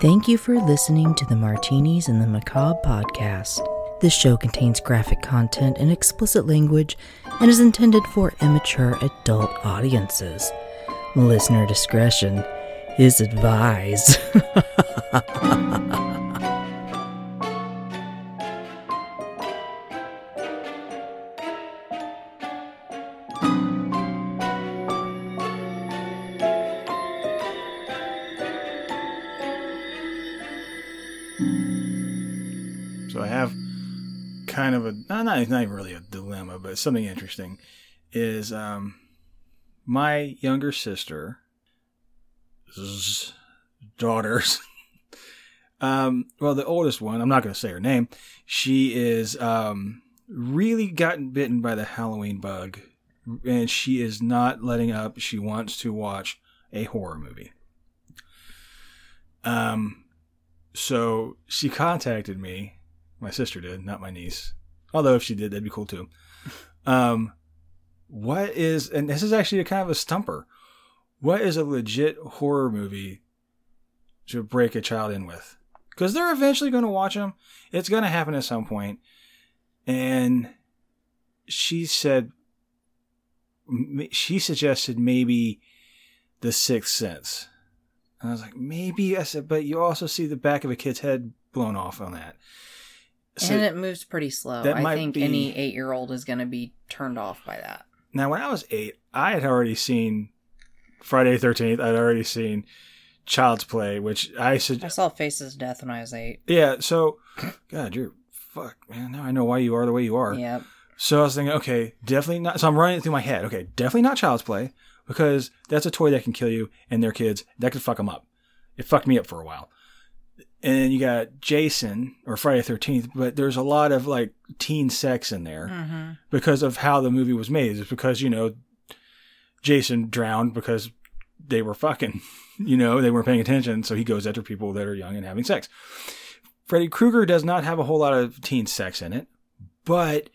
Thank you for listening to the Martinis and the Macabre podcast. This show contains graphic content and explicit language and is intended for immature adult audiences. Listener discretion is advised. a not even really a dilemma, but something interesting is um my younger sister daughters um well the oldest one i'm not going to say her name she is um really gotten bitten by the halloween bug and she is not letting up. She wants to watch a horror movie. Um so she contacted me my sister did not my niece although if she did that'd be cool too. Um what is and this is actually a kind of a stumper. What is a legit horror movie to break a child in with? Because they're eventually going to watch them it's going to happen at some point. and she said she suggested maybe the sixth sense. And i was like maybe i said but you also see the back of a kid's head blown off on that So- and it moves pretty slow. I think be- any eight year old is going to be turned off by that. Now, when I was eight, I had already seen Friday the 13th. I'd already seen Child's Play, which I said. I saw Faces of Death when I was eight. yeah. So, God, you're fuck, man. Now I know why you are the way you are. Yep. So I was thinking, okay, definitely not. So I'm running it through my head. Okay, definitely not Child's Play because that's a toy that can kill you and their kids. That could fuck them up. It fucked me up for a while. And then you got Jason or Friday the 13th, but there's a lot of like teen sex in there Mm-hmm. because of how the movie was made. It's because, you know, Jason drowned because they were fucking, you know, they weren't paying attention. So he goes after people that are young and having sex. Freddy Krueger does not have a whole lot of teen sex in it, but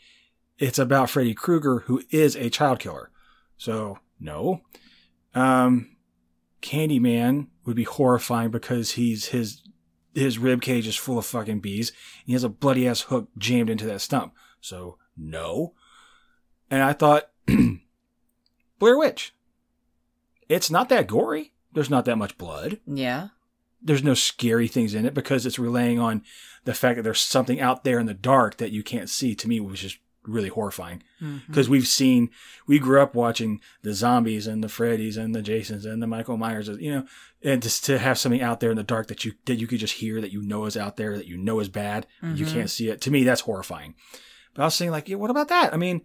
it's about Freddy Krueger, who is a child killer. So, no. Um, Candyman would be horrifying because he's his his rib cage is full of fucking bees. And he has a bloody ass hook jammed into that stump. So no. And I thought Blair Witch. It's not that gory. There's not that much blood. Yeah. There's no scary things in it because it's relying on the fact that there's something out there in the dark that you can't see. To me, was just really horrifying because we've seen we grew up watching the zombies and the Freddys and the Jasons and the Michael Myers, you know, and just to have something out there in the dark that you that you could just hear that you know is out there that you know is bad, you Mhm. can't see it. To me, that's horrifying. But I was saying like, yeah, what about that? I mean,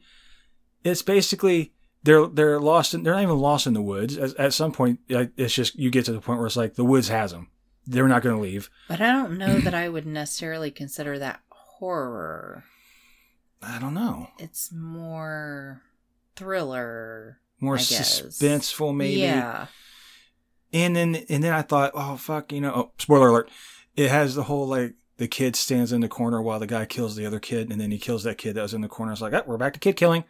it's basically they're they're lost in they're not even lost in the woods. At, at some point, it's just you get to the point where it's like the woods has them. They're not going to leave. But I don't know that I would necessarily consider that horror. I don't know. It's more thriller. More I guess. suspenseful, maybe. Yeah. And then and then I thought, oh fuck, you know, oh, spoiler alert. It has the whole like the kid stands in the corner while the guy kills the other kid, and then he kills that kid that was in the corner. It's like, oh, we're back to kid killing.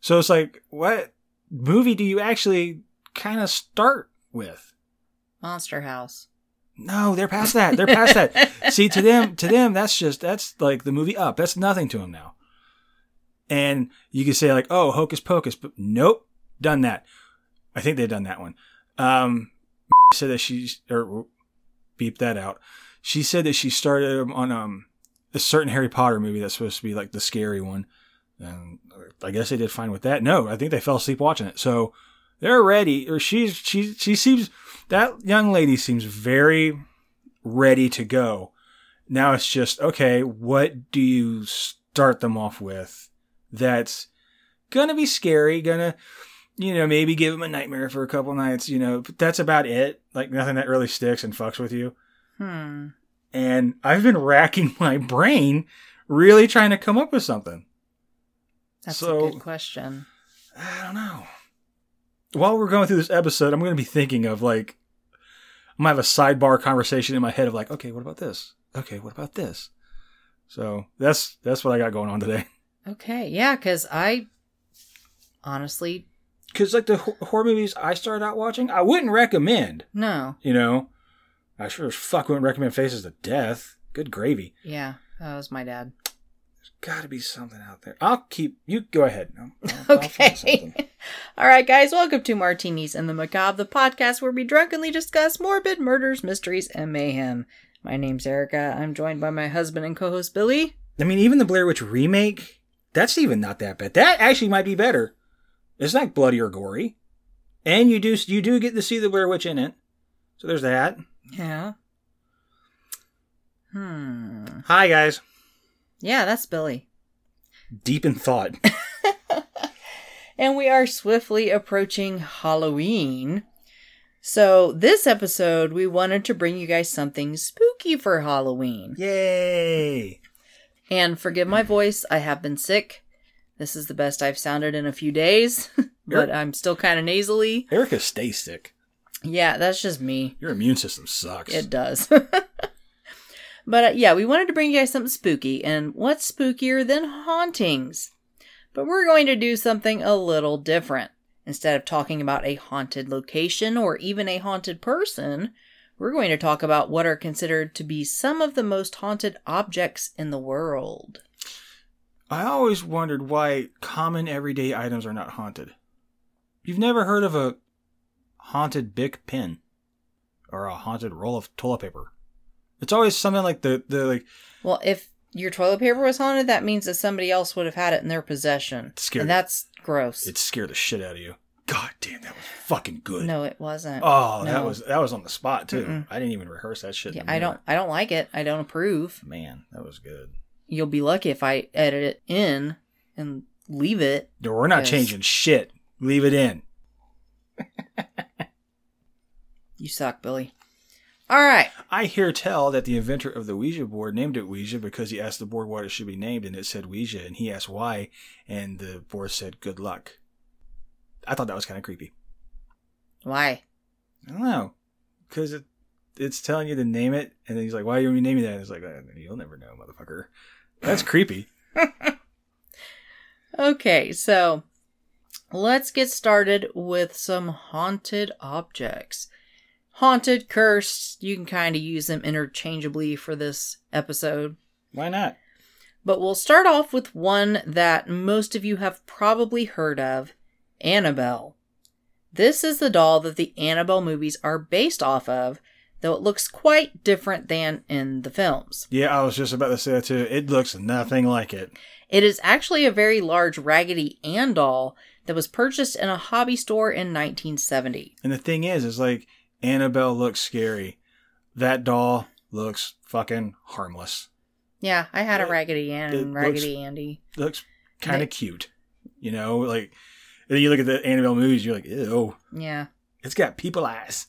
So it's like, what movie do you actually kind of start with? Monster House. No, they're past that. They're past that. See, to them, to them, that's just that's like the movie Up. That's nothing to them now. And you could say like, oh, Hocus Pocus, but nope, done that. I think they've done that one. Um, said that she's or beep that out. She said that she started on um a certain Harry Potter movie that's supposed to be like the scary one. And I guess they did fine with that. No, I think they fell asleep watching it. So they're ready. Or she's she she seems that young lady seems very ready to go. Now it's just okay. What do you start them off with? That's gonna be scary. Gonna you know maybe give them a nightmare for a couple nights. You know, but that's about it. Like nothing that really sticks and fucks with you. Hmm. And I've been racking my brain, really trying to come up with something. That's So- a good question. I don't know. While we're going through this episode, I'm going to be thinking of like, I'm going to have a sidebar conversation in my head of like, okay, what about this? Okay, what about this? So that's that's what I got going on today. Okay. Yeah, because I honestly, Because like the horror movies I started out watching, I wouldn't recommend. no. You know, I sure as fuck wouldn't recommend Faces of Death. Good gravy. Yeah, that was my dad. There's got to be something out there. I'll keep you. Go ahead. I'll, I'll, I'll. Okay. All right, guys, welcome to Martinis and the Macabre, the podcast where we drunkenly discuss morbid murders, mysteries, and mayhem. My name's Erica. I'm joined by my husband and co host Billy. I mean, even the Blair Witch remake, that's even not that bad. That actually might be better. It's not bloody or gory, and you do you do get to see the Blair Witch in it. So there's that. Yeah. Hmm. Hi guys. Yeah, that's Billy. Deep in thought. And we are swiftly approaching Halloween. So, this episode, we wanted to bring you guys something spooky for Halloween. Yay! And forgive my voice, I have been sick. This is the best I've sounded in a few days, but I'm still kind of nasally. Erica, stay sick. Yeah, that's just me. Your immune system sucks. It does. but uh, yeah, we wanted to bring you guys something spooky, and what's spookier than hauntings? But we're going to do something a little different. Instead of talking about a haunted location or even a haunted person, we're going to talk about what are considered to be some of the most haunted objects in the world. I always wondered why common everyday items are not haunted. You've never heard of a haunted Bic pen or a haunted roll of toilet paper. It's always something like the the like Well, if your toilet paper was haunted, that means that somebody else would have had it in their possession. Scared. And that's gross. it scared the shit out of you. God damn, that was fucking good. no, it wasn't. Oh, that was that was on the spot too. Mm-mm. I didn't even rehearse that shit. Yeah, I don't I don't like it. I don't approve. Man, that was good. You'll be lucky if I edit it in and leave it. No, we're not Yes. changing shit. Leave it in. You suck, Billy. All right. I hear tell that the inventor of the Ouija board named it Ouija because he asked the board what it should be named, and it said Ouija, and he asked why, and the board said good luck. I thought that was kind of creepy. Why? I don't know, because it it's telling you to name it, and then he's like, "Why are you naming that?" And it's like, "Uh, "You'll never know, motherfucker." That's creepy. Okay, so let's get started with some haunted objects. Haunted, cursed, you can kind of use them interchangeably for this episode. Why not? But we'll start off with one that most of you have probably heard of Annabelle. This is the doll that the Annabelle movies are based off of, though it looks quite different than in the films. Yeah, I was just about to say that too. It looks nothing like it. It is actually a very large Raggedy Ann doll that was purchased in a hobby store in 1970. And the thing is, is like Annabelle looks scary. That doll looks fucking harmless. Yeah, I had a Raggedy Ann it and looks- Raggedy Andy. Looks kind of cute. You know, like and then you look at the Annabelle movies, you're like, ew, Yeah. it's got people eyes.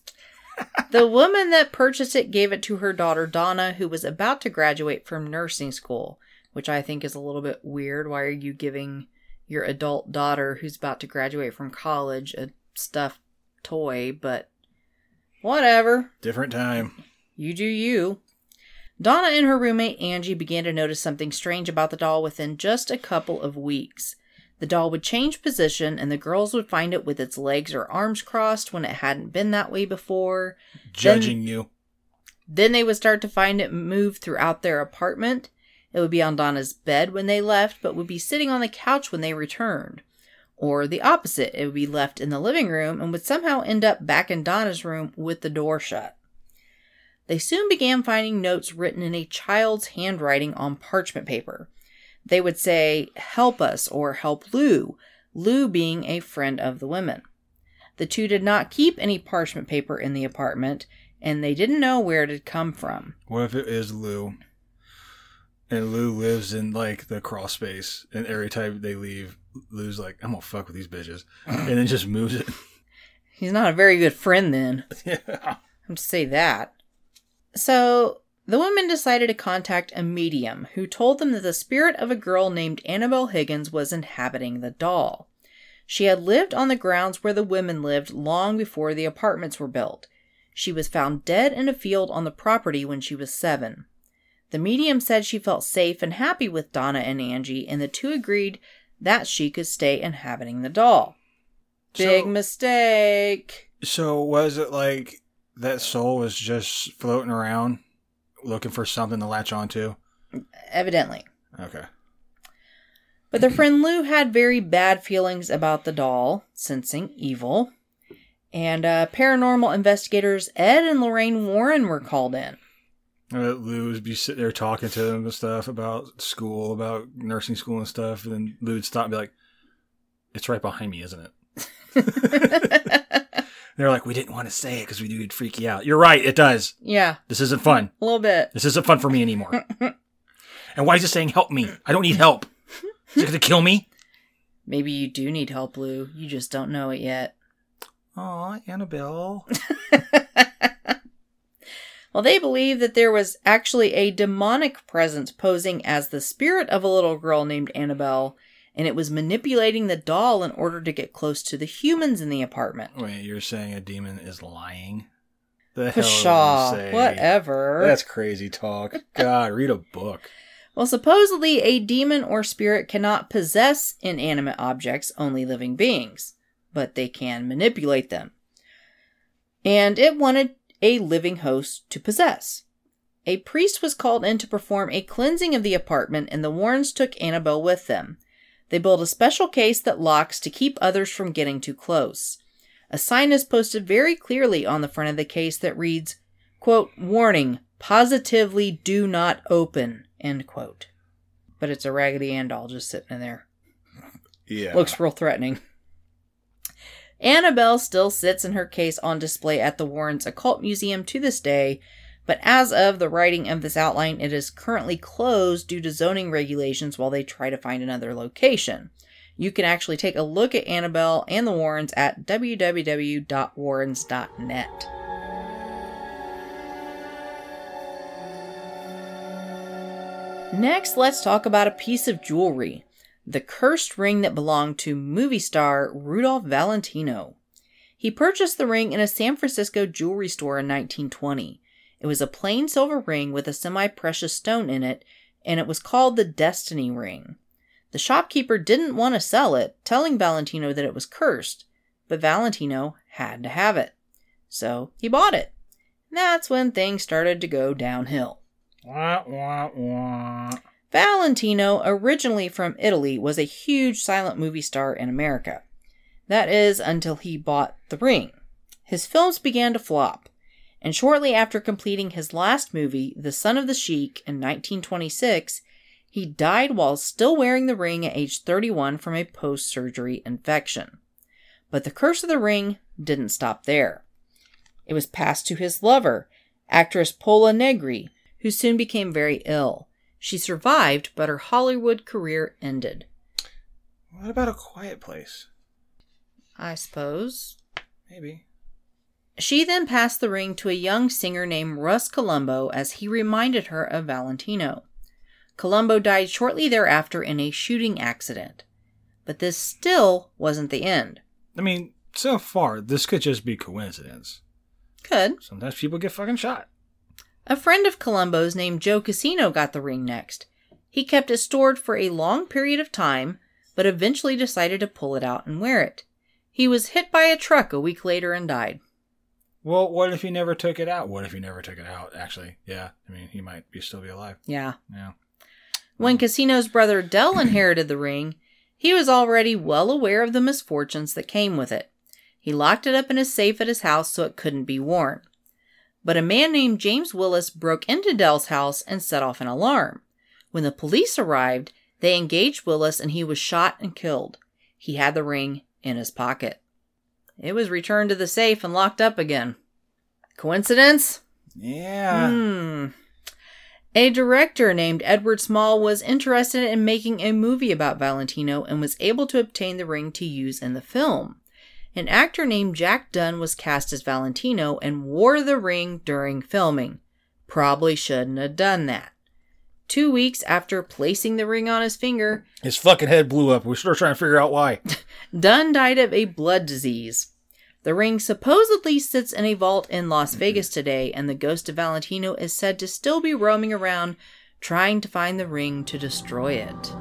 The woman that purchased it gave it to her daughter Donna, who was about to graduate from nursing school, which I think is a little bit weird. Why are you giving your adult daughter who's about to graduate from college a stuffed toy? But whatever. Different time. You do you. Donna and her roommate Angie began to notice something strange about the doll within just a couple of weeks. The doll would change position, and the girls would find it with its legs or arms crossed when it hadn't been that way before. Judging you. Then they would start to find it move throughout their apartment. It would be on Donna's bed when they left, but would be sitting on the couch when they returned. Or the opposite, it would be left in the living room and would somehow end up back in Donna's room with the door shut. They soon began finding notes written in a child's handwriting on parchment paper. They would say, Help us or Help Lou, Lou being a friend of the women. The two did not keep any parchment paper in the apartment, and they didn't know where it had come from. What if it is Lou? And Lou lives in like the crawl space, and every time they leave, Lou's like, "I'm gonna fuck with these bitches," and then just moves it. He's not a very good friend then. yeah. I'm to say that. So, the women decided to contact a medium who told them that the spirit of a girl named Annabelle Higgins was inhabiting the doll. She had lived on the grounds where the women lived long before the apartments were built. She was found dead in a field on the property when she was seven. The medium said she felt safe and happy with Donna and Angie, and the two agreed that she could stay inhabiting the doll. Big So- mistake. So was it like that soul was just floating around looking for something to latch onto? Evidently. Okay. But their friend Lou had very bad feelings about the doll, sensing evil. And uh, paranormal investigators Ed and Lorraine Warren were called in. Uh, Lou would be sitting there talking to them and stuff about school, about nursing school and stuff. And then Lou would stop and be like, It's right behind me, isn't it? They're like, We didn't want to say it because we knew it'd freak you out. You're right, it does. yeah, This isn't fun. a little bit. This isn't fun for me anymore. and why is it saying help me? I don't need help. Is it going to kill me? Maybe you do need help, Lou. You just don't know it yet. Aw, Annabelle. Well, they believe that there was actually a demonic presence posing as the spirit of a little girl named Annabelle, and it was manipulating the doll in order to get close to the humans in the apartment. Wait, you're saying a demon is lying? The Pshaw, whatever. That's crazy talk. God, read a book. Well, supposedly a demon or spirit cannot possess inanimate objects, only living beings, but they can manipulate them. And it wanted a living host to possess. A priest was called in to perform a cleansing of the apartment, and the Warrens took Annabelle with them. They build a special case that locks to keep others from getting too close. A sign is posted very clearly on the front of the case that reads, quote, Warning, positively do not open, end quote. But it's a Raggedy Ann doll just sitting in there. Yeah. Looks real threatening. Annabelle still sits in her case on display at the Warrens Occult Museum to this day, but as of the writing of this outline, it is currently closed due to zoning regulations while they try to find another location. You can actually take a look at Annabelle and the Warrens at www.warrens.net. Next, let's talk about a piece of jewelry the cursed ring that belonged to movie star Rudolph Valentino. He purchased the ring in a San Francisco jewelry store in 1920. It was a plain silver ring with a semi precious stone in it, and it was called the Destiny Ring. The shopkeeper didn't want to sell it, telling Valentino that it was cursed, but Valentino had to have it. So he bought it. That's when things started to go downhill. Wah, wah, wah. Valentino, originally from Italy, was a huge silent movie star in America. That is, until he bought The Ring. His films began to flop, and shortly after completing his last movie, The Son of the Sheik, in 1926, he died while still wearing the ring at age 31 from a post surgery infection. But the curse of the ring didn't stop there. It was passed to his lover, actress Pola Negri, who soon became very ill. She survived, but her Hollywood career ended. What about a quiet place? I suppose. Maybe. She then passed the ring to a young singer named Russ Columbo as he reminded her of Valentino. Columbo died shortly thereafter in a shooting accident. But this still wasn't the end. I mean, so far, this could just be coincidence. Could. Sometimes people get fucking shot. A friend of Columbo's named Joe Casino got the ring next. He kept it stored for a long period of time, but eventually decided to pull it out and wear it. He was hit by a truck a week later and died. Well, what if he never took it out? What if he never took it out? Actually, yeah. I mean, he might be still be alive. Yeah. Yeah. When mm. Casino's brother Dell inherited the ring, he was already well aware of the misfortunes that came with it. He locked it up in a safe at his house so it couldn't be worn. But a man named James Willis broke into Dell's house and set off an alarm. When the police arrived, they engaged Willis and he was shot and killed. He had the ring in his pocket. It was returned to the safe and locked up again. Coincidence? Yeah. Hmm. A director named Edward Small was interested in making a movie about Valentino and was able to obtain the ring to use in the film. An actor named Jack Dunn was cast as Valentino and wore the ring during filming. Probably shouldn't have done that. Two weeks after placing the ring on his finger, His fucking head blew up. We're still trying to figure out why. Dunn died of a blood disease. The ring supposedly sits in a vault in Las mm-hmm. Vegas today, and the ghost of Valentino is said to still be roaming around trying to find the ring to destroy it.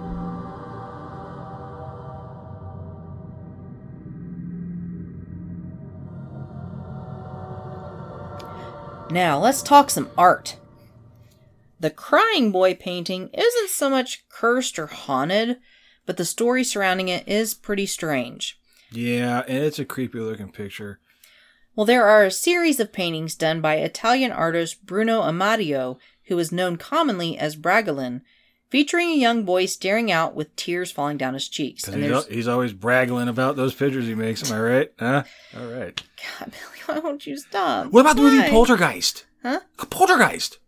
Now, let's talk some art. The Crying Boy painting isn't so much cursed or haunted, but the story surrounding it is pretty strange. Yeah, and it's a creepy looking picture. Well, there are a series of paintings done by Italian artist Bruno Amadio, who is known commonly as Bragolin, featuring a young boy staring out with tears falling down his cheeks. And he's, he's, always bragging about those pictures he makes. Am I right? Huh? All right. God, Billy, why won't you stop? What about why? the movie Poltergeist? Huh? Poltergeist.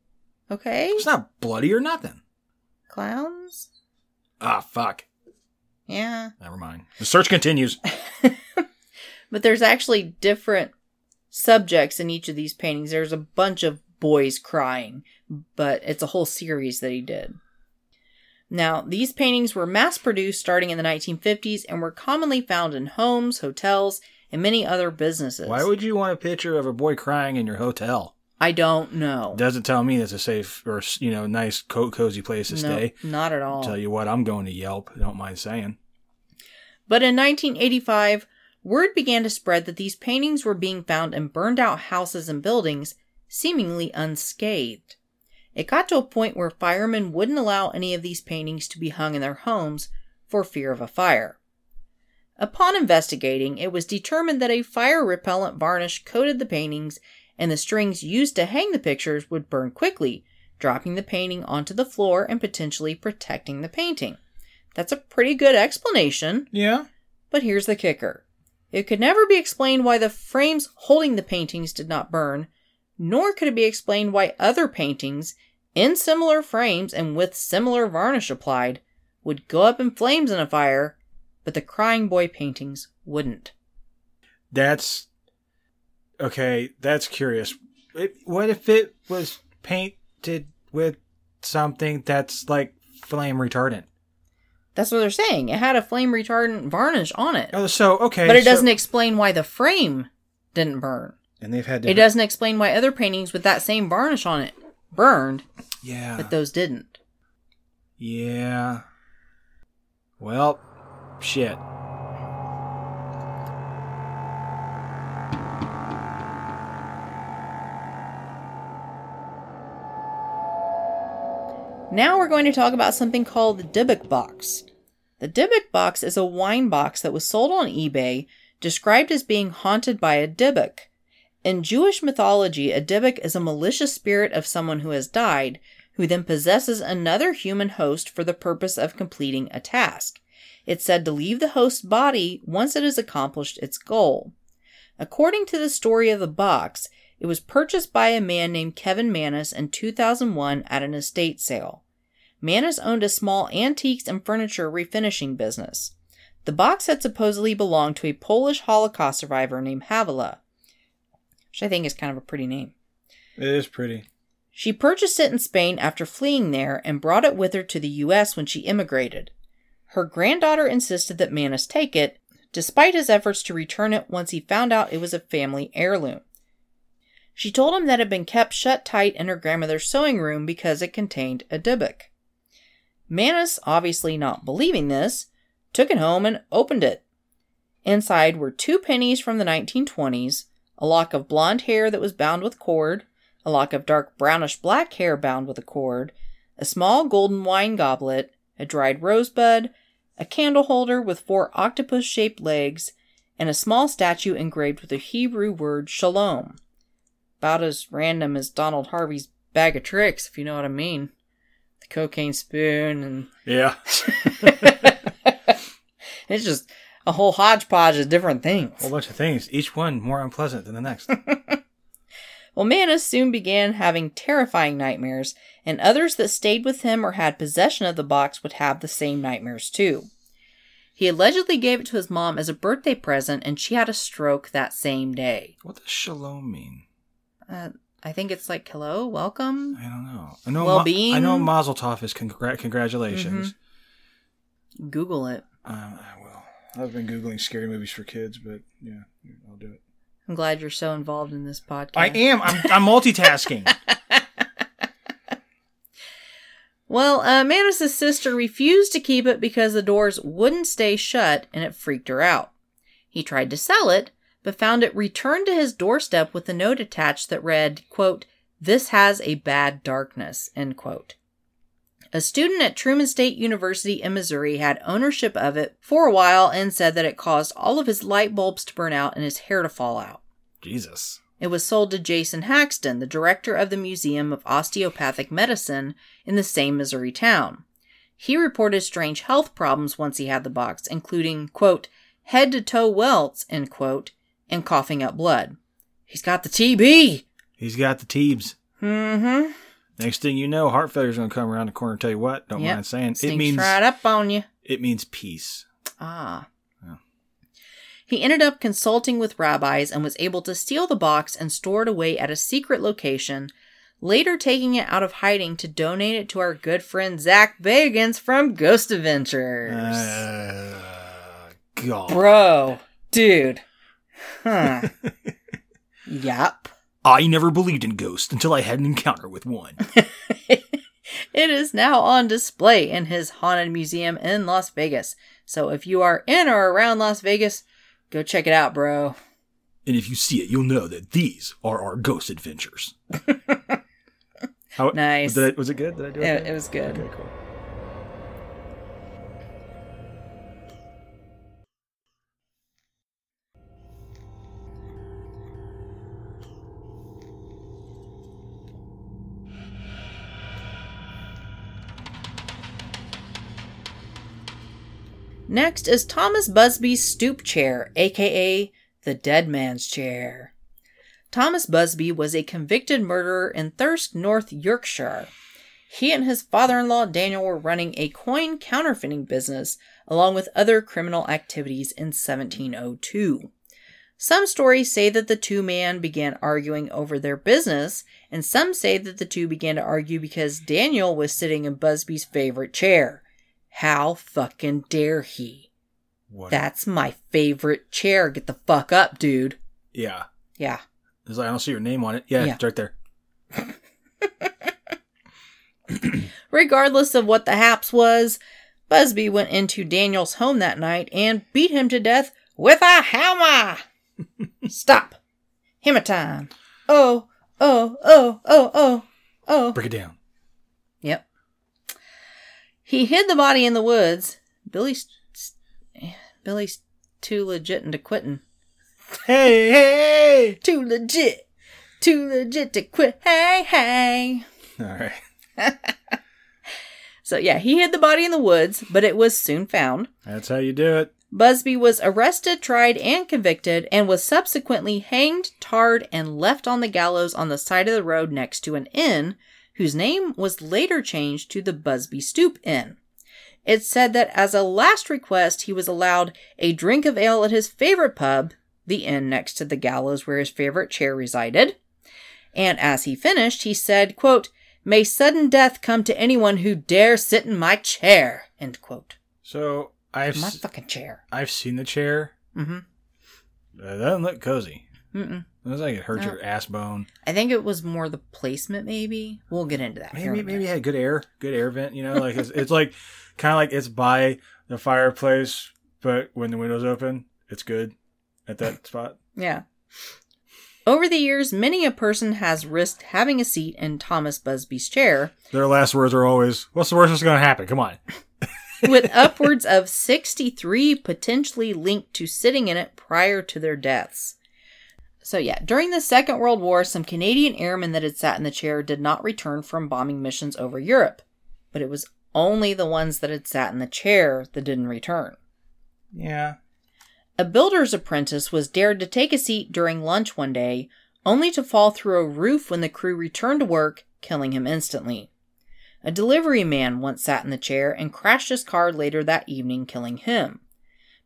Okay. It's not bloody or nothing. Clowns? Ah, fuck. Yeah. Never mind. The search continues. but there's actually different subjects in each of these paintings. There's a bunch of boys crying, but it's a whole series that he did. Now, these paintings were mass produced starting in the 1950s and were commonly found in homes, hotels, and many other businesses. Why would you want a picture of a boy crying in your hotel? I don't know. Doesn't tell me it's a safe or you know nice co- cozy place to no, stay. Not at all. Tell you what, I'm going to Yelp. Don't mind saying. But in 1985, word began to spread that these paintings were being found in burned out houses and buildings, seemingly unscathed. It got to a point where firemen wouldn't allow any of these paintings to be hung in their homes for fear of a fire. Upon investigating, it was determined that a fire repellent varnish coated the paintings and the strings used to hang the pictures would burn quickly, dropping the painting onto the floor and potentially protecting the painting. That's a pretty good explanation. Yeah. But here's the kicker it could never be explained why the frames holding the paintings did not burn, nor could it be explained why other paintings, in similar frames and with similar varnish applied, would go up in flames in a fire, but the Crying Boy paintings wouldn't. That's okay, that's curious. It, what if it was painted with something that's like flame retardant? That's what they're saying. It had a flame retardant varnish on it. Oh, so okay, but it so- doesn't explain why the frame didn't burn. And they've had to It doesn't explain why other paintings with that same varnish on it burned, Yeah. but those didn't. Yeah. Well, shit. Now we're going to talk about something called the Dybbuk box. The Dybbuk box is a wine box that was sold on eBay, described as being haunted by a Dybbuk. In Jewish mythology, a Dybbuk is a malicious spirit of someone who has died, who then possesses another human host for the purpose of completing a task. It's said to leave the host's body once it has accomplished its goal. According to the story of the box, it was purchased by a man named Kevin Mannis in 2001 at an estate sale. Mannis owned a small antiques and furniture refinishing business. The box had supposedly belonged to a Polish Holocaust survivor named Havela, which I think is kind of a pretty name. It is pretty. She purchased it in Spain after fleeing there and brought it with her to the U.S. when she immigrated. Her granddaughter insisted that Mannis take it, despite his efforts to return it once he found out it was a family heirloom. She told him that it had been kept shut tight in her grandmother's sewing room because it contained a dybbuk. Mannis, obviously not believing this, took it home and opened it. Inside were two pennies from the 1920s, a lock of blonde hair that was bound with cord, a lock of dark brownish black hair bound with a cord, a small golden wine goblet, a dried rosebud, a candle holder with four octopus shaped legs, and a small statue engraved with the Hebrew word shalom. About as random as Donald Harvey's bag of tricks, if you know what I mean. The cocaine spoon and Yeah. it's just a whole hodgepodge of different things. A whole bunch of things, each one more unpleasant than the next. Well, Mannis soon began having terrifying nightmares, and others that stayed with him or had possession of the box would have the same nightmares too. He allegedly gave it to his mom as a birthday present, and she had a stroke that same day. what does shalom mean? Uh, I think it's like hello, welcome. I don't know. I know. Well-being? I know. Mazel tov is congra- congratulations. Google it. Um, I will. I've been googling scary movies for kids, but yeah, I'll do it. I'm glad you're so involved in this podcast. I am. I'm, I'm multitasking. Well, uh, Mannis' sister refused to keep it because the doors wouldn't stay shut and it freaked her out. He tried to sell it, but found it returned to his doorstep with a note attached that read, quote, This has a bad darkness, end quote. A student at Truman State University in Missouri had ownership of it for a while and said that it caused all of his light bulbs to burn out and his hair to fall out. Jesus. It was sold to Jason Haxton, the director of the Museum of Osteopathic Medicine in the same Missouri town. He reported strange health problems once he had the box, including, quote, head to toe welts, end quote, and coughing up blood. He's got the TB! He's got the teebs. Mm-hmm. Next thing you know, heart failure's gonna come around the corner. And tell you what, don't Yep. mind saying, Sneaks it means right up on you. it means peace. Ah. Yeah. He ended up consulting with rabbis and was able to steal the box and store it away at a secret location, later taking it out of hiding to donate it to our good friend Zach Bagans from Ghost Adventures. Uh, God. Bro, dude. Huh. yup. I never believed in ghosts until I had an encounter with one. It is now on display in his haunted museum in Las Vegas. So if you are in or around Las Vegas, go check it out, bro. and if you see it, you'll know that these are our ghost adventures. How, Nice. Did I, was it good? Did I do it? It, it was good. Okay, cool. Next is Thomas Busby's stoop chair, aka the dead man's chair. Thomas Busby was a convicted murderer in Thirsk, North Yorkshire. He and his father in law Daniel were running a coin counterfeiting business along with other criminal activities in 1702. Some stories say that the two men began arguing over their business, and some say that the two began to argue because Daniel was sitting in Busby's favorite chair. How fucking dare he? What? That's my favorite chair. Get the fuck up, dude. yeah. Yeah. It's like, I don't see your name on it. Yeah, Yeah. it's right there. Regardless of what the haps was, Busby went into Daniel's home that night and beat him to death with a hammer. Stop. Hammer time. Oh, oh, oh, oh, oh, oh. Break it down. He hid the body in the woods. Billy's Billy's too legit into quitting. Hey, hey! Too legit. Too legit to quit. Hey, hey. All right. So yeah, he hid the body in the woods, but it was soon found. That's how you do it. Busby was arrested, tried, and convicted, and was subsequently hanged, tarred, and left on the gallows on the side of the road next to an inn, whose name was later changed to the Busby Stoop Inn. It said that as a last request, he was allowed a drink of ale at his favorite pub, the inn next to the gallows where his favorite chair resided. And as he finished, he said, quote, May sudden death come to anyone who dare sit in my chair, end quote. So I've My s- fucking chair. I've seen the chair. Mm-hmm. That doesn't look cozy. Mm-mm. It looks like it hurts No. Uh, your ass bone. I think it was more the placement, maybe. We'll get into that. Maybe maybe it had good air, good air vent. You know, like it's, it's like kind of like it's by the fireplace, but when the window's open, it's good at that spot. Yeah. Over the years, many a person has risked having a seat in Thomas Busby's chair, Their last words are always, "What's the worst that's going to happen? Come on." with upwards of 63 potentially linked to sitting in it prior to their deaths. So, yeah, during the Second World War, some Canadian airmen that had sat in the chair did not return from bombing missions over Europe, but it was only the ones that had sat in the chair that didn't return. Yeah. A builder's apprentice was dared to take a seat during lunch one day, only to fall through a roof when the crew returned to work, killing him instantly. A delivery man once sat in the chair and crashed his car later that evening, killing him.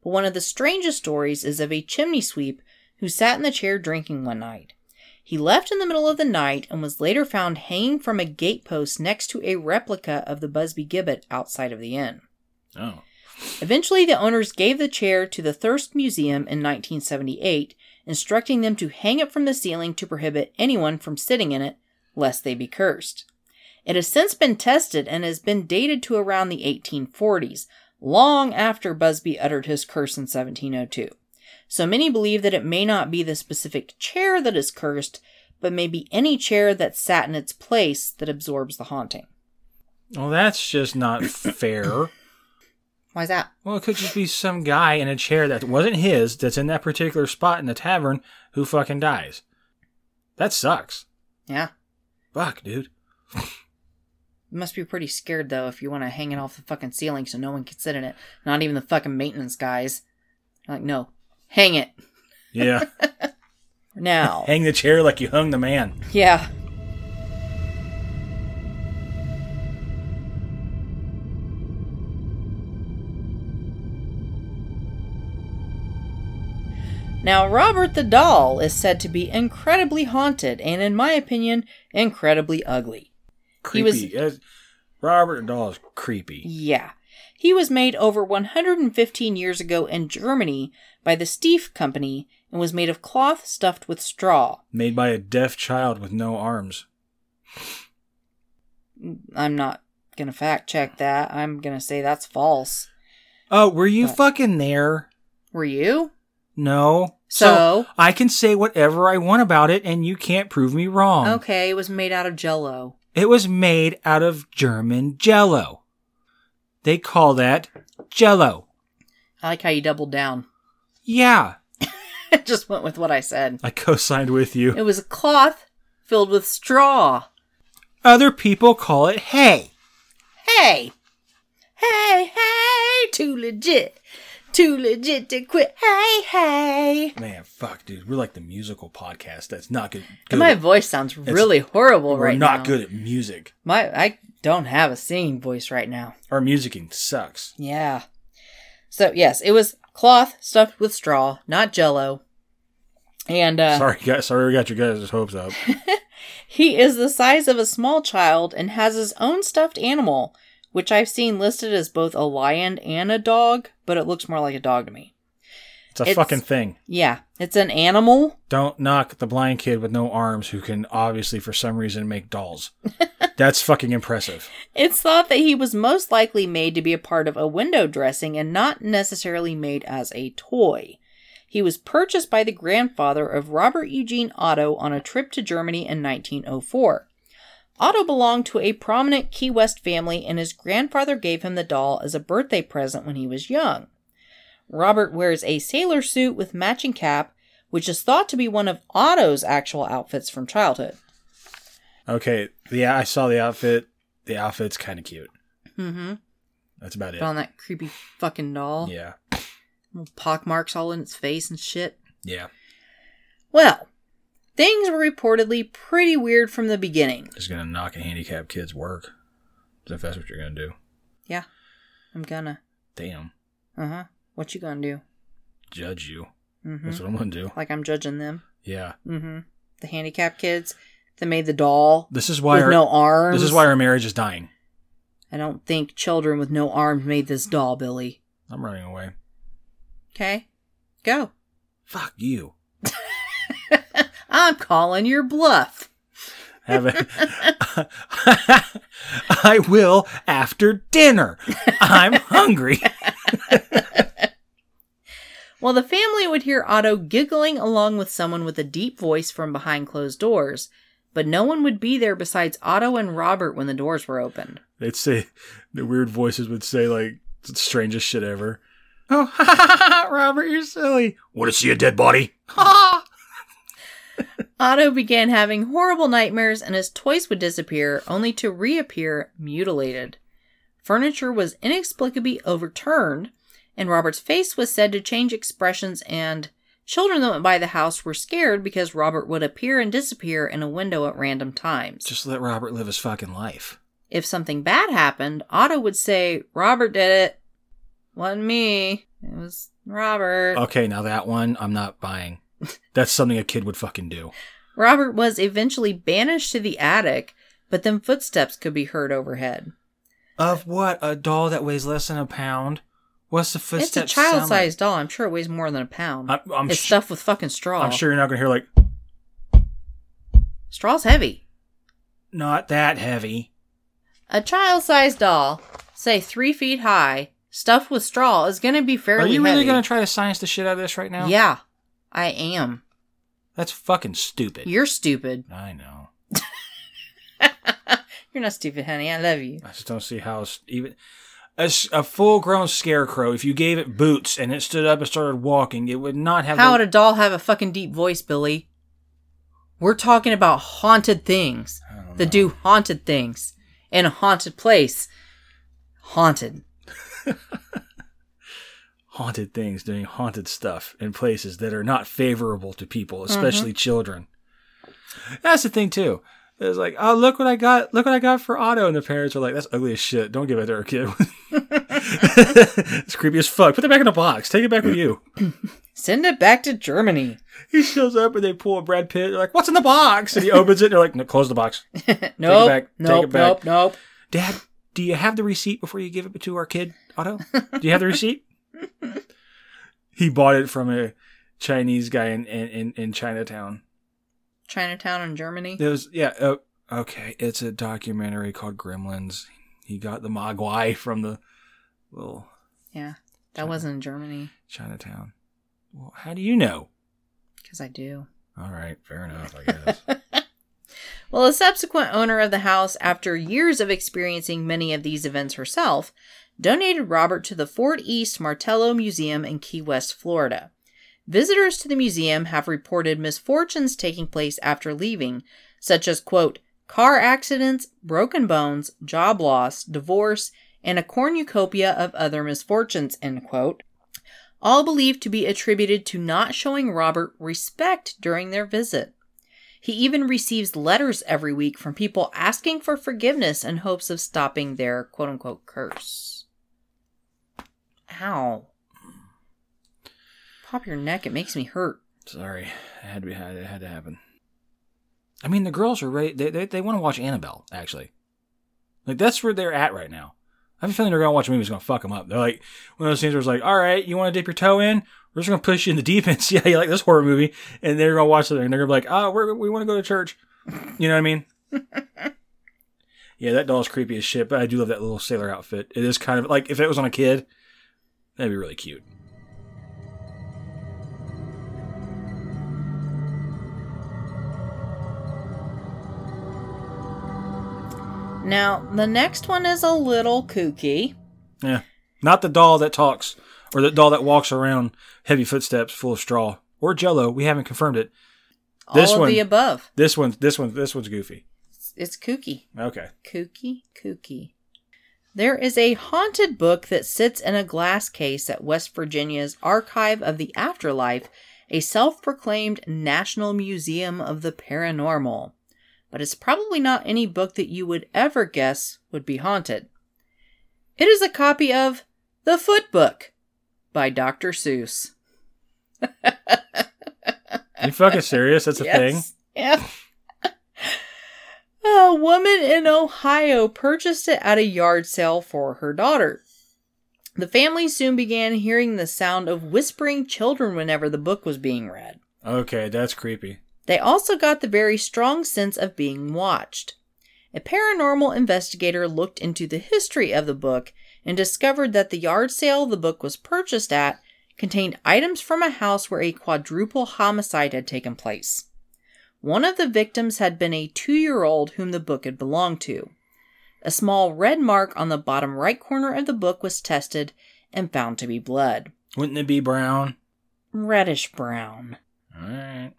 But one of the strangest stories is of a chimney sweep who sat in the chair drinking one night. He left in the middle of the night and was later found hanging from a gatepost next to a replica of the Busby gibbet outside of the inn. Oh. Eventually, the owners gave the chair to the Thirsk Museum in 1978, instructing them to hang it from the ceiling to prohibit anyone from sitting in it, lest they be cursed. It has since been tested and has been dated to around the 1840s, long after Busby uttered his curse in 1702. So many believe that it may not be the specific chair that is cursed, but maybe any chair that sat in its place that absorbs the haunting. Well, that's just not fair. Why's that? Well, it could just be some guy in a chair that wasn't his that's in that particular spot in the tavern who fucking dies. That sucks. Yeah. Fuck, dude. You must be pretty scared though if you want to hang it off the fucking ceiling so no one can sit in it. Not even the fucking maintenance guys. Like, no. Hang it. Yeah. Now. Hang the chair like you hung the man. Yeah. Now, Robert the doll is said to be incredibly haunted and, in my opinion, incredibly ugly. He was- Creepy. Robert Dahl is creepy. Yeah. He was made over 115 years ago in Germany by the Steiff Company and was made of cloth stuffed with straw. Made by a deaf child with no arms. I'm not gonna fact check that. I'm gonna say that's false. Oh, were you But- fucking there? Were you? No. So, I can say whatever I want about it and you can't prove me wrong. okay, it was made out of jello. It was made out of German jello. They call that jello. I like how you doubled down. Yeah. It just went with what I said. I co signed with you. It was a cloth filled with straw. Other people call it hay. Hey! Hey, hey! Too legit. Too legit to quit. Hey, hey! Man, fuck, dude. We're like the musical podcast that's not good. good my at- voice sounds really horrible right now. we're right not now. good at music. My I don't have a singing voice right now. Our musicking sucks. Yeah. So yes, it was cloth stuffed with straw, not jello. And uh sorry, guys. Sorry, we got your guys' hopes up. he is the size of a small child and has his own stuffed animal, which I've seen listed as both a lion and a dog, but it looks more like a dog to me. It's a It's- fucking thing. Yeah, it's an animal. Don't knock the blind kid with no arms who can obviously, for some reason, make dolls. That's fucking impressive. It's thought that he was most likely made to be a part of a window dressing and not necessarily made as a toy. He was purchased by the grandfather of Robert Eugene Otto on a trip to Germany in 1904. Otto belonged to a prominent Key West family, and his grandfather gave him the doll as a birthday present when he was young. Robert wears a sailor suit with matching cap, which is thought to be one of Otto's actual outfits from childhood. Okay, yeah, I saw the outfit. The outfit's kind of cute. Mm-hmm. That's about it. Put on that creepy fucking doll. Yeah, Little pock marks all in its face and shit. yeah. Well, things were reportedly pretty weird from the beginning. Just gonna knock a handicapped kid's work. If that's what you're gonna do. Yeah, I'm gonna. Damn, Uh huh. What you gonna do? judge you. Mm-hmm. That's what I'm gonna do. Like I'm judging them. Yeah. Mm-hmm. The handicapped kids that made the doll This is why with our, no arms. this is why our marriage is dying. I don't think children with no arms made this doll, Billy. I'm running away. Okay, go. Fuck you. I'm calling your bluff. Have it. I will after dinner. I'm hungry. Well, the family would hear Otto giggling along with someone with a deep voice from behind closed doors, but no one would be there besides Otto and Robert when the doors were opened. They'd say the weird voices would say like the strangest shit ever. Oh, Robert, you're silly. Want to see a dead body? Ha! Otto began having horrible nightmares and his toys would disappear, only to reappear mutilated. Furniture was inexplicably overturned, and Robert's face was said to change expressions, and children that went by the house were scared because Robert would appear and disappear in a window at random times. Just let Robert live his fucking life. If something bad happened, Otto would say, Robert did it. Wasn't me. It was Robert. Okay, now that one I'm not buying. That's something a kid would fucking do. Robert was eventually banished to the attic, but then footsteps could be heard overhead. Of what? A doll that weighs less than a pound? What's the footsteps? it's a child sized doll. I'm sure it weighs more than a pound. I'm, I'm, it's sh- stuffed with fucking straw. I'm sure you're not gonna hear like Straw's heavy. not that heavy. A child sized doll, say three feet high, stuffed with straw, is going to be fairly Are you really heavy. gonna try to science the shit out of this right now? Yeah, I am. That's fucking stupid. You're stupid. I know. You're not stupid, honey. I love you. I just don't see how s- even a full-grown scarecrow, if you gave it boots and it stood up and started walking, it would not have. How the- would a doll have a fucking deep voice, Billy? We're talking about haunted things that know. do haunted things in a haunted place. Haunted. haunted things doing haunted stuff in places that are not favorable to people, especially mm-hmm. children. That's the thing too. It's like, oh, look what I got! Look what I got for Otto, and the parents are like, "That's ugly as shit. Don't give it to our kid. it's creepy as fuck. Put it back in the box. Take it back with you." Send it back to Germany. He shows up and they pull a Brad Pitt. They're like, "What's in the box?" And he opens it. and They're like, no, "Close the box." nope. Nope. it back. Nope. Nope. Dad, do you have the receipt before you give it to our kid, Otto? Do you have the receipt? He bought it from a Chinese guy in, in, in, in Chinatown. Chinatown in Germany. It was, yeah, uh, okay. It's a documentary called Gremlins. He got the Mogwai from the little Yeah, that wasn't in Germany Chinatown. Well, how do you know? because I do. All right, fair enough, I guess. Well, a subsequent owner of the house, after years of experiencing many of these events herself, donated Robert to the Fort East Martello Museum in Key West, Florida. Visitors to the museum have reported misfortunes taking place after leaving, such as, quote, car accidents, broken bones, job loss, divorce, and a cornucopia of other misfortunes, end quote. All believed to be attributed to not showing Robert respect during their visit. He even receives letters every week from people asking for forgiveness in hopes of stopping their quote unquote curse. Ow. Pop your neck, it makes me hurt. Sorry, it had to be, it had to happen. I mean, the girls are ready. They, they, they want to watch Annabelle, actually. Like, that's where they're at right now. I have a feeling they're going to watch a movie that's going to fuck them up. They're like, one of those things where it's like, all right, you want to dip your toe in? We're just going to push you in the deep end. See how you like this horror movie. And they're going to watch it. And they're going to be like, oh, we're, we want to go to church. You know what I mean? yeah, that doll's creepy as shit, but I do love that little sailor outfit. It is kind of like, if it was on a kid, that'd be really cute. Now, the next one is a little kooky. Yeah. Not the doll that talks or the doll that walks around heavy footsteps full of straw or jello. We haven't confirmed it. This All of one- the above. This one this one this one's goofy. It's, it's kooky. Okay. Kooky, kooky. There is a haunted book that sits in a glass case at West Virginia's Archive of the Afterlife, a self proclaimed National Museum of the Paranormal. But it's probably not any book that you would ever guess would be haunted. It is a copy of The Foot Book by Dr. Seuss. Are You fucking serious? That's a thing? Yes. Yeah. A woman in Ohio purchased it at a yard sale for her daughter. The family soon began hearing the sound of whispering children whenever the book was being read. Okay, that's creepy. They also got the very strong sense of being watched. A paranormal investigator looked into the history of the book and discovered that the yard sale the book was purchased at contained items from a house where a quadruple homicide had taken place. One of the victims had been a two year old whom the book had belonged to. A small red mark on the bottom right corner of the book was tested and found to be blood. Wouldn't it be brown? Reddish brown. Alright.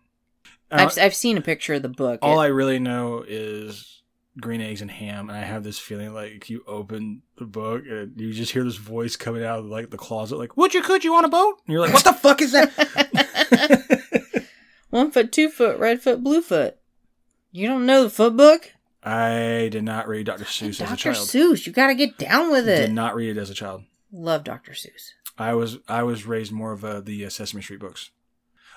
I've, I've seen a picture of the book. Uh, all It- I really know is green eggs and ham, and I have this feeling like you open the book and you just hear this voice coming out of like the closet, like "Would you? Could you on a boat?" And you're like, "What the fuck is that?" One foot, two foot, red foot, blue foot. You don't know the foot book? I did not read Dr. Seuss as a child. Dr. Seuss, you gotta get down with it. Did not read it as a child. Love Dr. Seuss. I was I was raised more of uh, the uh, Sesame Street books.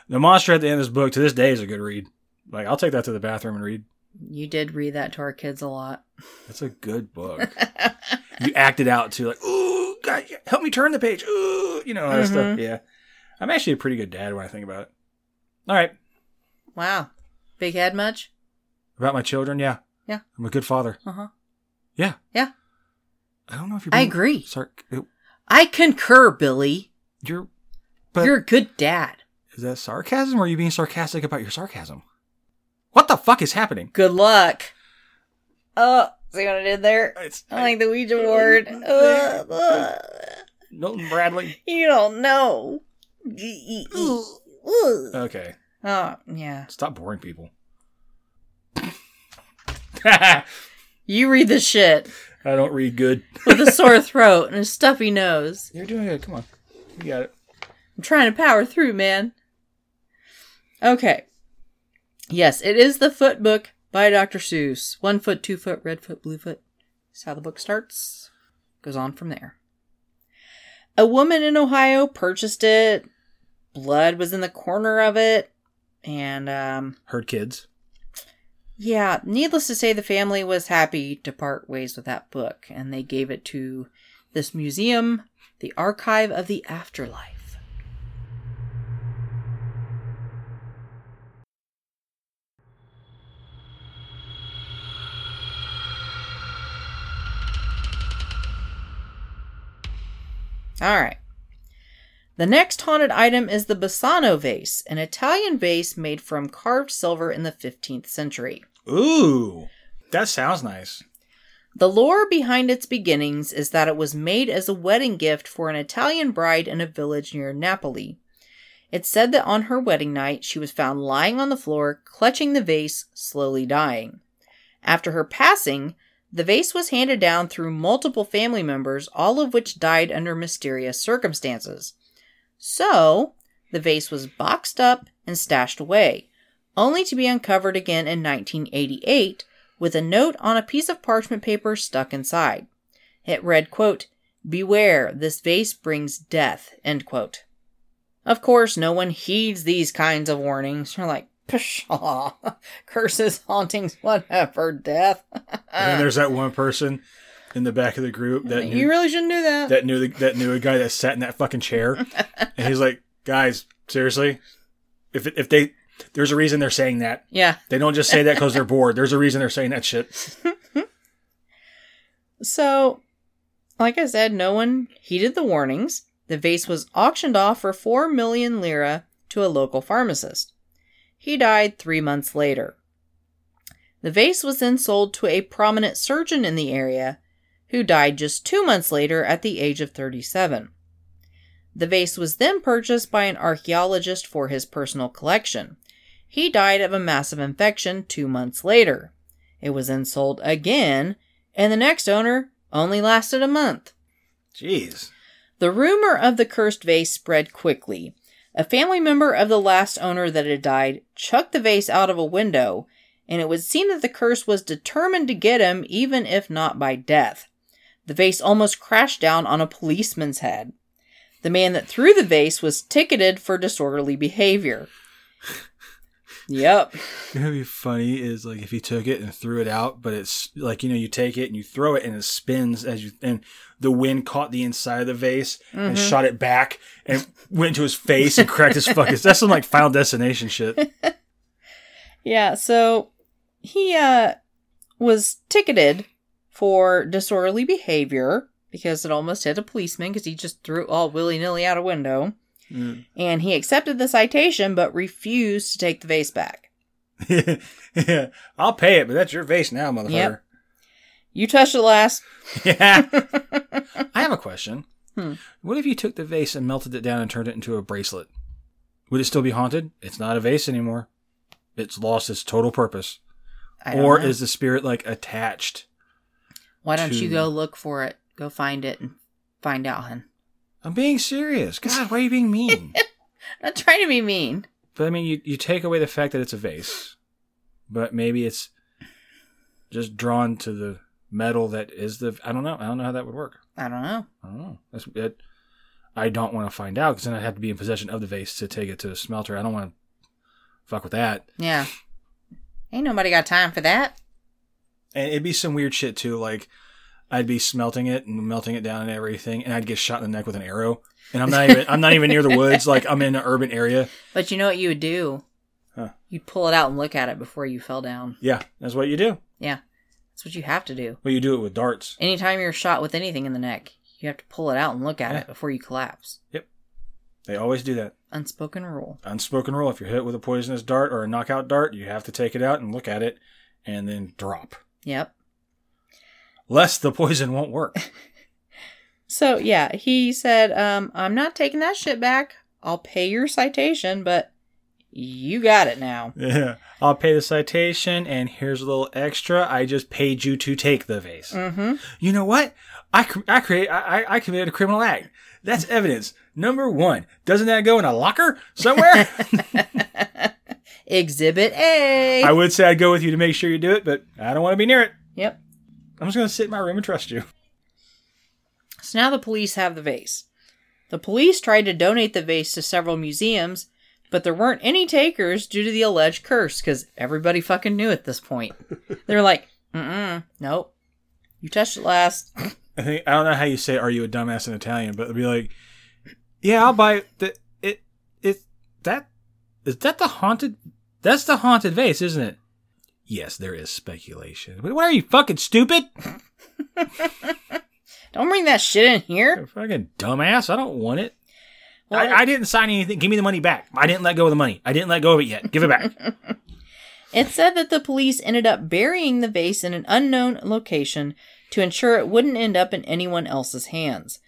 The monster at the end of this book to this day is a good read. Like I'll take that to the bathroom and read. You did read that to our kids a lot. That's a good book. you acted out too, like ooh, God, help me turn the page. Ooh, you know all that stuff. Mhm. Yeah, I'm actually a pretty good dad when I think about it. All right, wow. Big head much? about my children, yeah, Yeah. I'm a good father. Uh huh. Yeah, Yeah. I don't know if you're. I agree. Sorry, I concur, Billy. you're. But You're a good dad. Is that sarcasm or are you being sarcastic about your sarcasm? What the fuck is happening? Good luck. Oh, see what I did there? It's I like the Ouija board. Uh, uh, Milton Bradley. you don't know. Okay. Oh, yeah. Stop boring people. You read the shit I don't read good. with a sore throat and a stuffy nose. You're doing good. Come on. You got it. I'm trying to power through, man. Okay. Yes, it is the Foot Book by Dr. Seuss. One foot, two foot, red foot, blue foot. That's how the book starts. Goes on from there. A woman in Ohio purchased it. Blood was in the corner of it. And, um, Heard kids. yeah, needless to say, the family was happy to part ways with that book, and they gave it to this museum, the Archive of the Afterlife. All right. The next haunted item is the Bassano vase, an Italian vase made from carved silver in the 15th century. Ooh. That sounds nice. The lore behind its beginnings is that it was made as a wedding gift for an Italian bride in a village near Napoli. It's said that on her wedding night, she was found lying on the floor, clutching the vase, slowly dying. After her passing, the vase was handed down through multiple family members, all of which died under mysterious circumstances. So, the vase was boxed up and stashed away, only to be uncovered again in 1988 with a note on a piece of parchment paper stuck inside. It read, quote, Beware, this vase brings death, end quote. Of course, no one heeds these kinds of warnings. You're like, pshaw, curses, hauntings, whatever, death. and then there's that one person in the back of the group that you knew, really shouldn't do that. that knew the, that knew a guy that sat in that fucking chair, and he's like, "Guys, seriously, if if they there's a reason they're saying that. yeah. They don't just say that because they're bored. There's a reason they're saying that shit." So, like I said, no one heeded the warnings. The vase was auctioned off for 4 million lira to a local pharmacist. He died three months later. The vase was then sold to a prominent surgeon in the area, who died just two months later at the age of 37. The vase was then purchased by an archaeologist for his personal collection. He died of a massive infection two months later. It was then sold again, and the next owner only lasted a month. Jeez. The rumor of the cursed vase spread quickly. A family member of the last owner that had died chucked the vase out of a window, and it would seem that the curse was determined to get him, even if not by death. The vase almost crashed down on a policeman's head. The man that threw the vase was ticketed for disorderly behavior. Yep. You know, be funny is like if you took it and threw it out, but it's like you know you take it and you throw it and it spins as you and the wind caught the inside of the vase and shot it back and went into his face and cracked his fucking. That's some like Final Destination shit. Yeah, so he uh was ticketed for disorderly behavior because it almost hit a policeman because he just threw it all willy nilly out a window. Mm. And he accepted the citation but refused to take the vase back. yeah, I'll pay it, but that's your vase now, motherfucker. Yep. You touched it last. Yeah. I have a question. Hmm. What if you took the vase and melted it down and turned it into a bracelet? Would it still be haunted? It's not a vase anymore. It's lost its total purpose. Or know. is the spirit like attached? Why don't you go look for it? Go find it and find out, hun. I'm being serious. God, why are you being mean? I'm not trying to be mean. but I mean, you, you take away the fact that it's a vase, but maybe it's just drawn to the metal that is the. I don't know. I don't know how that would work. I don't know. I don't know. That's it. I don't want to find out because then I'd have to be in possession of the vase to take it to the smelter. I don't want to fuck with that. Yeah. Ain't nobody got time for that. And it'd be some weird shit too. Like I'd be smelting it and melting it down and everything, and I'd get shot in the neck with an arrow. And I'm not even I'm not even near the woods. Like I'm in an urban area. But you know what you would do? Huh. You'd pull it out and look at it before you fell down. Yeah, that's what you do. Yeah. That's what you have to do. Well, you do it with darts. Anytime you're shot with anything in the neck, you have to pull it out and look at Yeah. it before you collapse. Yep. They always do that. Unspoken rule. Unspoken rule: if you're hit with a poisonous dart or a knockout dart, you have to take it out and look at it, and then drop. Yep. Lest the poison won't work. So yeah, he said, um, I'm not taking that shit back. I'll pay your citation, but you got it now. yeah, I'll pay the citation, and here's a little extra. I just paid you to take the vase. Mm-hmm. You know what? I I create I, I- I committed a criminal act. That's evidence. Number one. Doesn't that go in a locker somewhere? Exhibit A. I would say I'd go with you to make sure you do it, but I don't want to be near it. yep. I'm just gonna sit in my room and trust you. So now the police have the vase. The police tried to donate the vase to several museums, but there weren't any takers due to the alleged curse because everybody fucking knew at this point. They're like, mm nope. You touched it last. I think I don't know how you say "Are you a dumbass" in Italian, but it'd be like, "Yeah, I'll buy the it it that is that the haunted that's the haunted vase, isn't it?" Yes, there is speculation. But why are you fucking stupid? Don't bring that shit in here. Fucking dumbass! I don't want it. Well- I, I didn't sign anything. Give me the money back. I didn't let go of the money. I didn't let go of it yet. Give it back. It said that the police ended up burying the vase in an unknown location to ensure it wouldn't end up in anyone else's hands.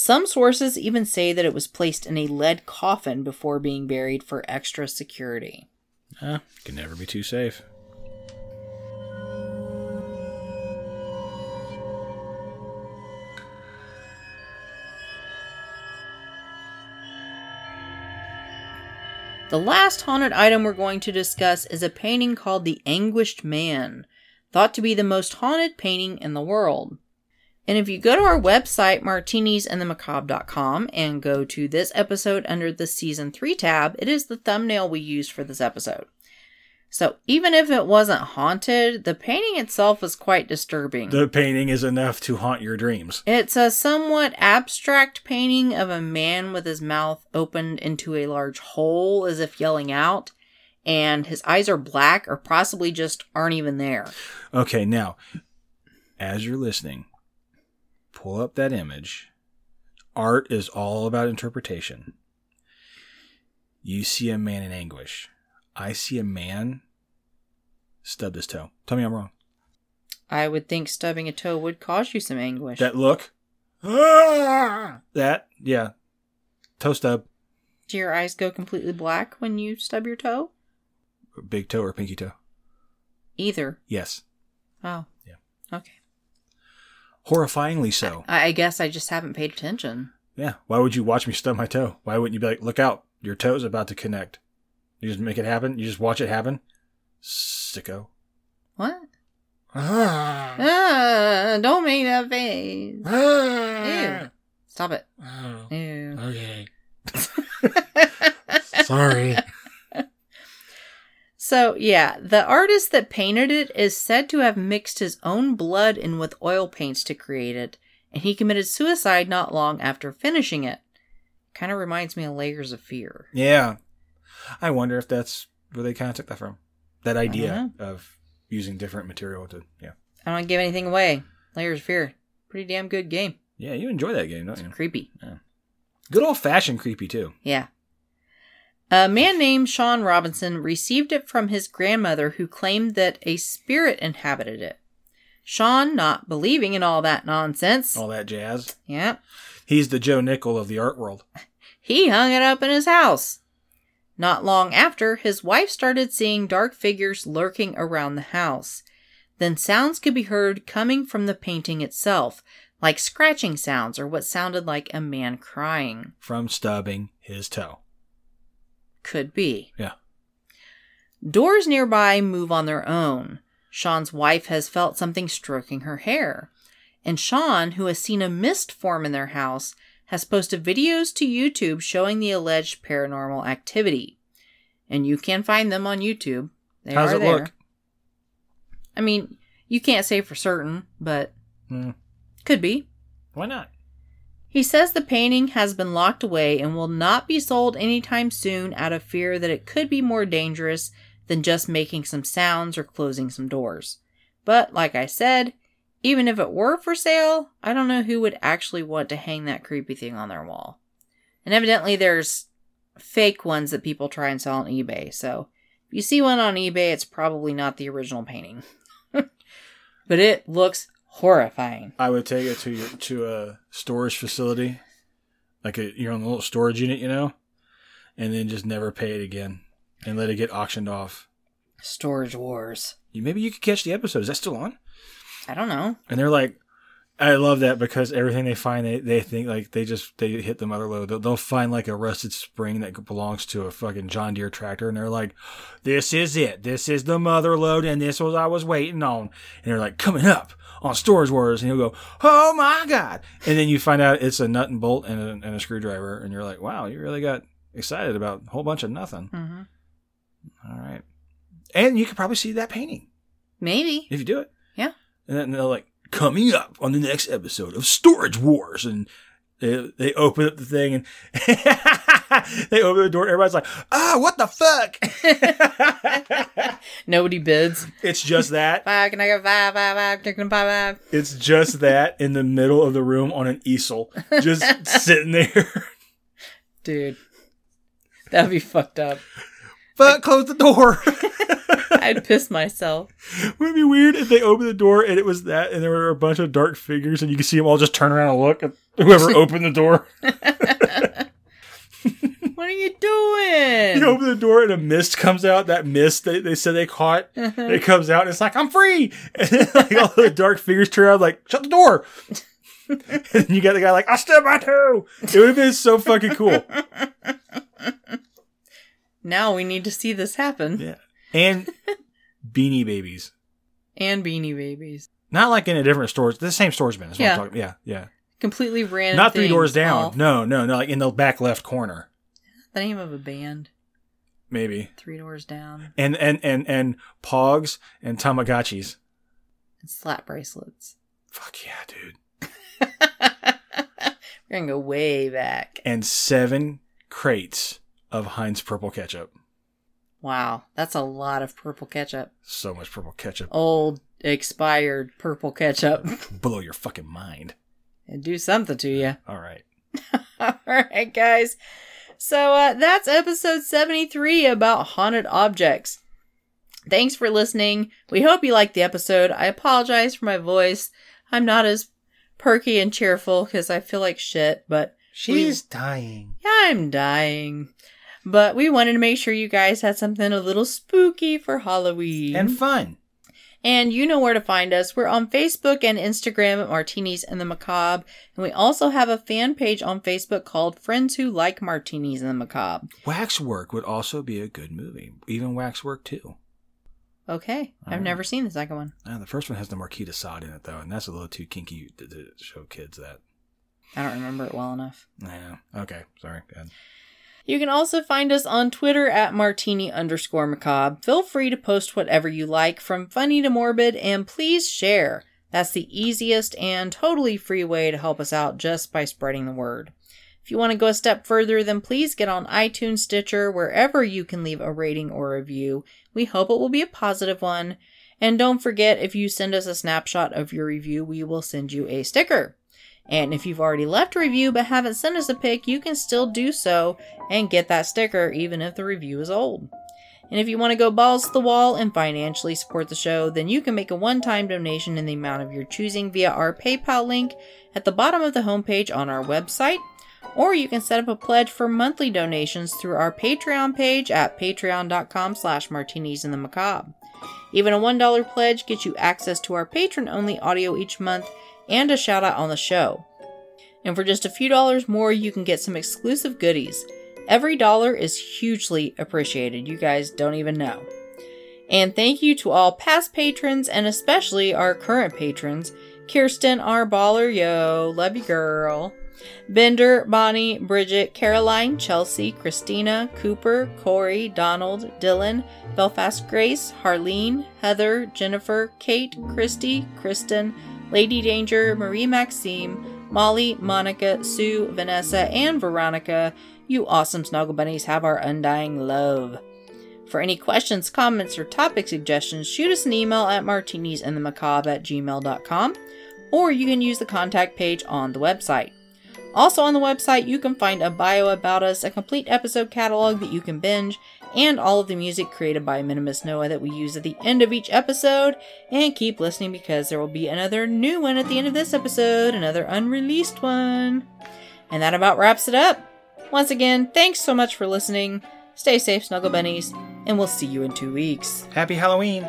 Some sources even say that it was placed in a lead coffin before being buried for extra security. uh, can never be too safe. The last haunted item we're going to discuss is a painting called The Anguished Man, thought to be the most haunted painting in the world. And if you go to our website, martinisandthemacabre.com, and go to this episode under the season 3 tab, it is the thumbnail we used for this episode. So even if it wasn't haunted, the painting itself is quite disturbing. The painting is enough to haunt your dreams. It's a somewhat abstract painting of a man with his mouth opened into a large hole as if yelling out, and his eyes are black or possibly just aren't even there. Okay, now, as you're listening, pull up that image. Art is all about interpretation. You see a man in anguish. I see a man stub his toe. Tell me I'm wrong. I would think stubbing a toe would cause you some anguish. That look. Ah! That, yeah. Toe stub. Do your eyes go completely black when you stub your toe? Big toe or pinky toe? Either. Yes. Oh. Yeah. Okay. Horrifyingly so. I, I guess I just haven't paid attention. Yeah. Why would you watch me stub my toe? Why wouldn't you be like, look out, your toe's about to connect? You just make it happen? You just watch it happen? Sicko. What? Ah. Ah, don't make that face. Ah. Ew. Stop it. Oh, Ew. okay. Sorry. So, yeah, the artist that painted it is said to have mixed his own blood in with oil paints to create it, and he committed suicide not long after finishing it. Kind of reminds me of Layers of Fear. Yeah. I wonder if that's where they kind of took that from. That idea of using different material to, yeah. I don't want to give anything away. Layers of Fear. Pretty damn good game. Yeah, you enjoy that game, don't It's you? creepy. Good old fashioned creepy, too. Yeah. A man named Sean Robinson received it from his grandmother, who claimed that a spirit inhabited it. Sean, not believing in all that nonsense, All that jazz. yeah, He's the Joe Nickell of the art world. he hung it up in his house. Not long after, his wife started seeing dark figures lurking around the house. Then sounds could be heard coming from the painting itself, like scratching sounds or what sounded like a man crying. From stubbing his toe. Could be. Yeah. Doors nearby move on their own. Sean's wife has felt something stroking her hair. And Sean, who has seen a mist form in their house, has posted videos to YouTube showing the alleged paranormal activity. And you can find them on YouTube. They How's are it there. look? I mean, you can't say for certain, but Hmm. could be. Why not? He says the painting has been locked away and will not be sold anytime soon out of fear that it could be more dangerous than just making some sounds or closing some doors. But like I said, even if it were for sale, I don't know who would actually want to hang that creepy thing on their wall. And evidently there's fake ones that people try and sell on eBay. So if you see one on eBay, it's probably not the original painting. but it looks horrifying. I would take it to your, to a storage facility, like a your own little storage unit, you know, and then just never pay it again and let it get auctioned off. Storage Wars. You maybe you could catch the episode. Is that still on? I don't know. And they're like, I love that because everything they find, they, they think like they just they hit the mother load. They'll, they'll find like a rusted spring that belongs to a fucking John Deere tractor, and they're like, "This is it. This is the mother load, and this was I was waiting on." And they're like, "Coming up on Storage Wars," and you'll go, "Oh my god!" And then you find out it's a nut and bolt and a, and a screwdriver, and you're like, "Wow, you really got excited about a whole bunch of nothing." Mm-hmm. All right, and you could probably see that painting Maybe. if you do it. Yeah. And then they're like, coming up on the next episode of Storage Wars. And they, they open up the thing and they open the door. Everybody's like, ah, what the fuck? Nobody bids. it's just that. Five, can I get five, five, five, can I get five, five? It's just that in the middle of the room on an easel, just sitting there. Dude. That'd be fucked up. Fuck, close the door. I'd piss myself. Would it be weird if they opened the door and it was that and there were a bunch of dark figures and you could see them all just turn around and look at whoever opened the door? What are you doing? You open the door and a mist comes out. That mist they, they said they caught. Uh-huh. It comes out and it's like, I'm free. And then like all the dark figures turn around like, shut the door. and you got the guy like, I stood by too. It would have been so fucking cool. now we need to see this happen. Yeah. And beanie babies. And Beanie Babies. Not like in a different store. The same storage bin. Is what Yeah. Yeah, yeah. Completely random. Not three doors down. No, no, no. Like in the back left corner. The name of a band. Maybe. Three doors down. And and and and Pogs and Tamagotchis. And slap bracelets. Fuck yeah, dude. We're gonna go way back. And seven crates of Heinz purple ketchup. Wow, that's a lot of purple ketchup. So much purple ketchup. Old, expired purple ketchup. Blow your fucking mind. and do something to you. All right. All right, guys. So uh, that's episode 73 about haunted objects. Thanks for listening. We hope you liked the episode. I apologize for my voice. I'm not as perky and cheerful because I feel like shit, but She's dying. I'm dying. But we wanted to make sure you guys had something a little spooky for Halloween. And fun. And you know where to find us. We're on Facebook and Instagram at Martinis and the Macabre. And we also have a fan page on Facebook called Friends Who Like Martinis and the Macabre. Waxwork would also be a good movie. Even Waxwork too. Okay. I've Alright. never seen the second one. Yeah, the first one has the Marquis de Sade in it though, and that's a little too kinky to, to show kids that. I don't remember it well enough. Yeah. Okay. Sorry. Go ahead. You can also find us on Twitter at martini underscore macabre. Feel free to post whatever you like, from funny to morbid, and please share. That's the easiest and totally free way to help us out just by spreading the word. If you want to go a step further, then please get on iTunes, Stitcher, wherever you can leave a rating or review. We hope it will be a positive one. And don't forget, if you send us a snapshot of your review, we will send you a sticker. And if you've already left a review but haven't sent us a pic, you can still do so and get that sticker even if the review is old. And if you want to go balls to the wall and financially support the show, then you can make a one time donation in the amount of your choosing via our PayPal link at the bottom of the homepage on our website. Or you can set up a pledge for monthly donations through our Patreon page at patreon.com slash martinis in the macabre. Even a $1 pledge gets you access to our patron only audio each month and a shout out on the show. And for just a few dollars more, you can get some exclusive goodies. Every dollar is hugely appreciated. You guys don't even know. And thank you to all past patrons and especially our current patrons Kirsten R. Baller, yo, love you, girl. Bender, Bonnie, Bridget, Caroline, Chelsea, Christina, Cooper, Corey, Donald, Dylan, Belfast Grace, Harleen, Heather, Jennifer, Kate, Christy, Kristen, Lady Danger, Marie Maxime, Molly, Monica, Sue, Vanessa, and Veronica. You awesome snuggle bunnies have our undying love. For any questions, comments, or topic suggestions, shoot us an email at martinisandthemacabre at gmail.com, or you can use the contact page on the website. Also, on the website, you can find a bio about us, a complete episode catalog that you can binge, and all of the music created by Minimus Noah that we use at the end of each episode. And keep listening because there will be another new one at the end of this episode, another unreleased one. And that about wraps it up. Once again, thanks so much for listening. Stay safe, Snuggle Bunnies, and we'll see you in two weeks. Happy Halloween.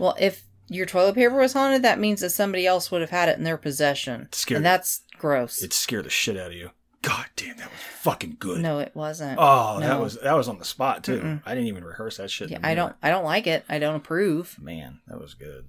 Well, if your toilet paper was haunted, that means that somebody else would have had it in their possession. Scary. And that's gross. It scared the shit out of you. God damn, that was fucking good. no, it wasn't. Oh, that was that was on the spot too. Mm-mm. I didn't even rehearse that shit. Yeah, I don't I don't like it. I don't approve. Man, that was good.